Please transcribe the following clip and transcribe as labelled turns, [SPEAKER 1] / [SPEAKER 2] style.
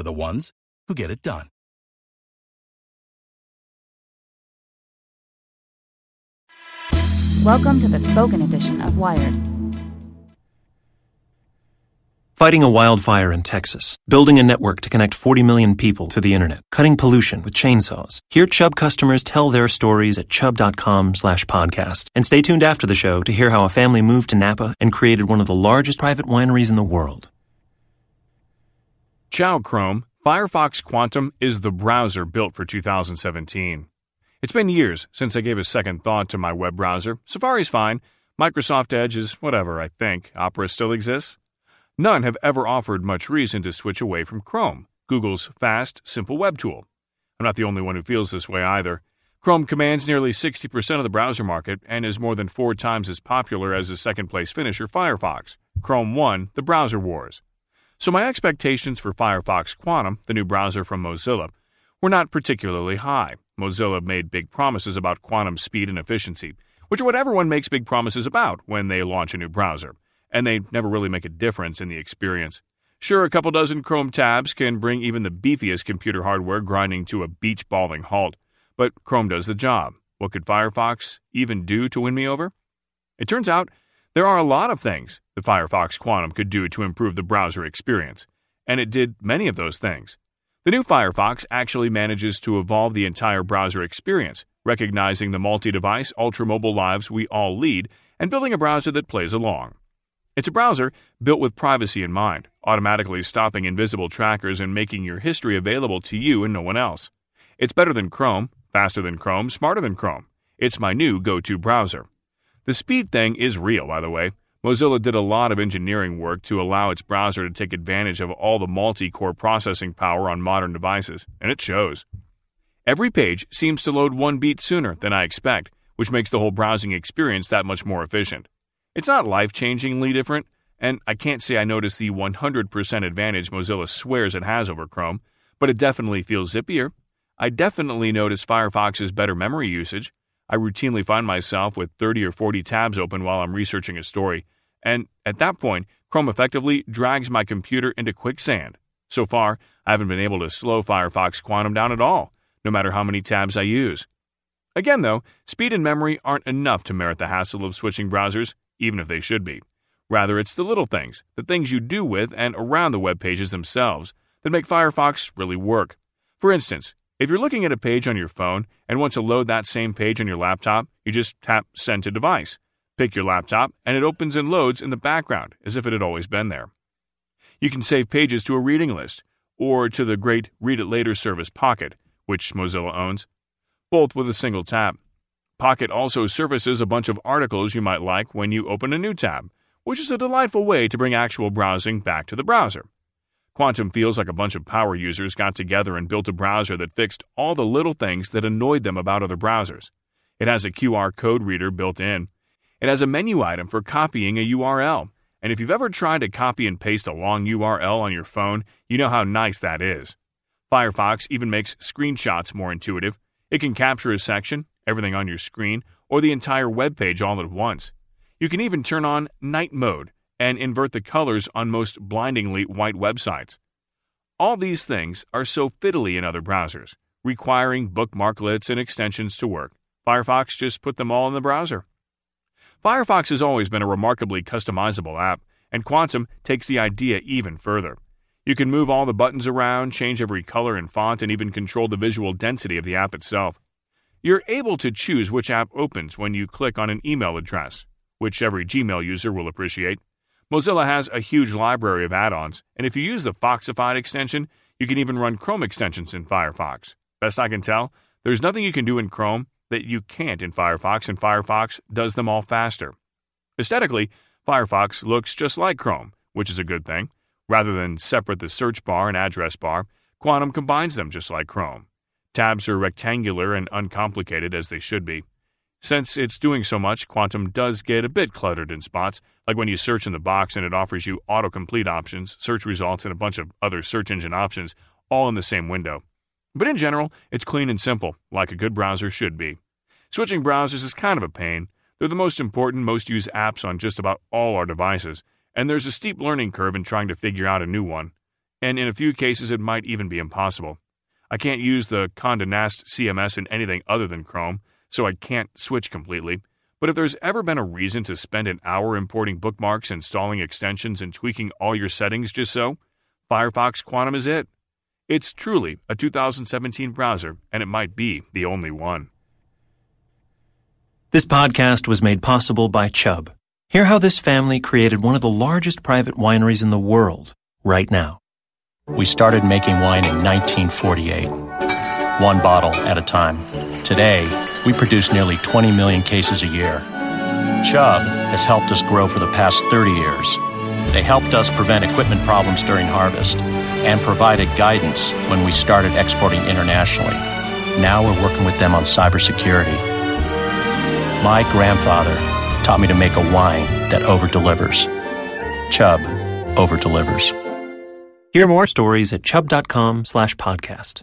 [SPEAKER 1] for the ones who get it done.
[SPEAKER 2] Welcome to the spoken edition of Wired.
[SPEAKER 3] Fighting a wildfire in Texas, building a network to connect 40 million people to the internet, cutting pollution with chainsaws. Hear Chubb customers tell their stories at chubb.com slash podcast. And stay tuned after the show to hear how a family moved to Napa and created one of the largest private wineries in the world.
[SPEAKER 4] Ciao Chrome, Firefox Quantum is the browser built for 2017. It's been years since I gave a second thought to my web browser. Safari's fine. Microsoft Edge is whatever, I think. Opera still exists. None have ever offered much reason to switch away from Chrome, Google's fast, simple web tool. I'm not the only one who feels this way either. Chrome commands nearly 60% of the browser market and is more than four times as popular as the second place finisher Firefox. Chrome won the browser wars. So my expectations for Firefox Quantum, the new browser from Mozilla, were not particularly high. Mozilla made big promises about quantum speed and efficiency, which are what everyone makes big promises about when they launch a new browser, and they never really make a difference in the experience. Sure, a couple dozen Chrome tabs can bring even the beefiest computer hardware grinding to a beach balling halt, but Chrome does the job. What could Firefox even do to win me over? It turns out there are a lot of things the Firefox Quantum could do to improve the browser experience, and it did many of those things. The new Firefox actually manages to evolve the entire browser experience, recognizing the multi device, ultra mobile lives we all lead, and building a browser that plays along. It's a browser built with privacy in mind, automatically stopping invisible trackers and making your history available to you and no one else. It's better than Chrome, faster than Chrome, smarter than Chrome. It's my new go to browser. The speed thing is real, by the way. Mozilla did a lot of engineering work to allow its browser to take advantage of all the multi core processing power on modern devices, and it shows. Every page seems to load one beat sooner than I expect, which makes the whole browsing experience that much more efficient. It's not life changingly different, and I can't say I notice the 100% advantage Mozilla swears it has over Chrome, but it definitely feels zippier. I definitely notice Firefox's better memory usage, I routinely find myself with 30 or 40 tabs open while I'm researching a story, and at that point, Chrome effectively drags my computer into quicksand. So far, I haven't been able to slow Firefox Quantum down at all, no matter how many tabs I use. Again, though, speed and memory aren't enough to merit the hassle of switching browsers, even if they should be. Rather, it's the little things, the things you do with and around the web pages themselves, that make Firefox really work. For instance, if you're looking at a page on your phone and want to load that same page on your laptop, you just tap Send to Device. Pick your laptop, and it opens and loads in the background as if it had always been there. You can save pages to a reading list or to the great Read It Later service Pocket, which Mozilla owns, both with a single tap. Pocket also surfaces a bunch of articles you might like when you open a new tab, which is a delightful way to bring actual browsing back to the browser. Quantum feels like a bunch of power users got together and built a browser that fixed all the little things that annoyed them about other browsers. It has a QR code reader built in. It has a menu item for copying a URL. And if you've ever tried to copy and paste a long URL on your phone, you know how nice that is. Firefox even makes screenshots more intuitive. It can capture a section, everything on your screen, or the entire web page all at once. You can even turn on night mode and invert the colors on most blindingly white websites. All these things are so fiddly in other browsers, requiring bookmarklets and extensions to work. Firefox just put them all in the browser. Firefox has always been a remarkably customizable app, and Quantum takes the idea even further. You can move all the buttons around, change every color and font, and even control the visual density of the app itself. You're able to choose which app opens when you click on an email address, which every Gmail user will appreciate. Mozilla has a huge library of add ons, and if you use the Foxified extension, you can even run Chrome extensions in Firefox. Best I can tell, there's nothing you can do in Chrome that you can't in Firefox, and Firefox does them all faster. Aesthetically, Firefox looks just like Chrome, which is a good thing. Rather than separate the search bar and address bar, Quantum combines them just like Chrome. Tabs are rectangular and uncomplicated as they should be. Since it's doing so much, Quantum does get a bit cluttered in spots, like when you search in the box and it offers you autocomplete options, search results, and a bunch of other search engine options, all in the same window. But in general, it's clean and simple, like a good browser should be. Switching browsers is kind of a pain. They're the most important, most used apps on just about all our devices, and there's a steep learning curve in trying to figure out a new one. And in a few cases, it might even be impossible. I can't use the Condé Nast CMS in anything other than Chrome, so I can't switch completely. But if there's ever been a reason to spend an hour importing bookmarks, installing extensions, and tweaking all your settings just so, Firefox Quantum is it. It's truly a 2017 browser, and it might be the only one.
[SPEAKER 3] This podcast was made possible by Chubb. Hear how this family created one of the largest private wineries in the world right now.
[SPEAKER 5] We started making wine in 1948, one bottle at a time. Today, we produce nearly 20 million cases a year. Chubb has helped us grow for the past 30 years. They helped us prevent equipment problems during harvest and provided guidance when we started exporting internationally. Now we're working with them on cybersecurity. My grandfather taught me to make a wine that over-delivers. Chubb over-delivers.
[SPEAKER 3] Hear more stories at chubb.com slash podcast.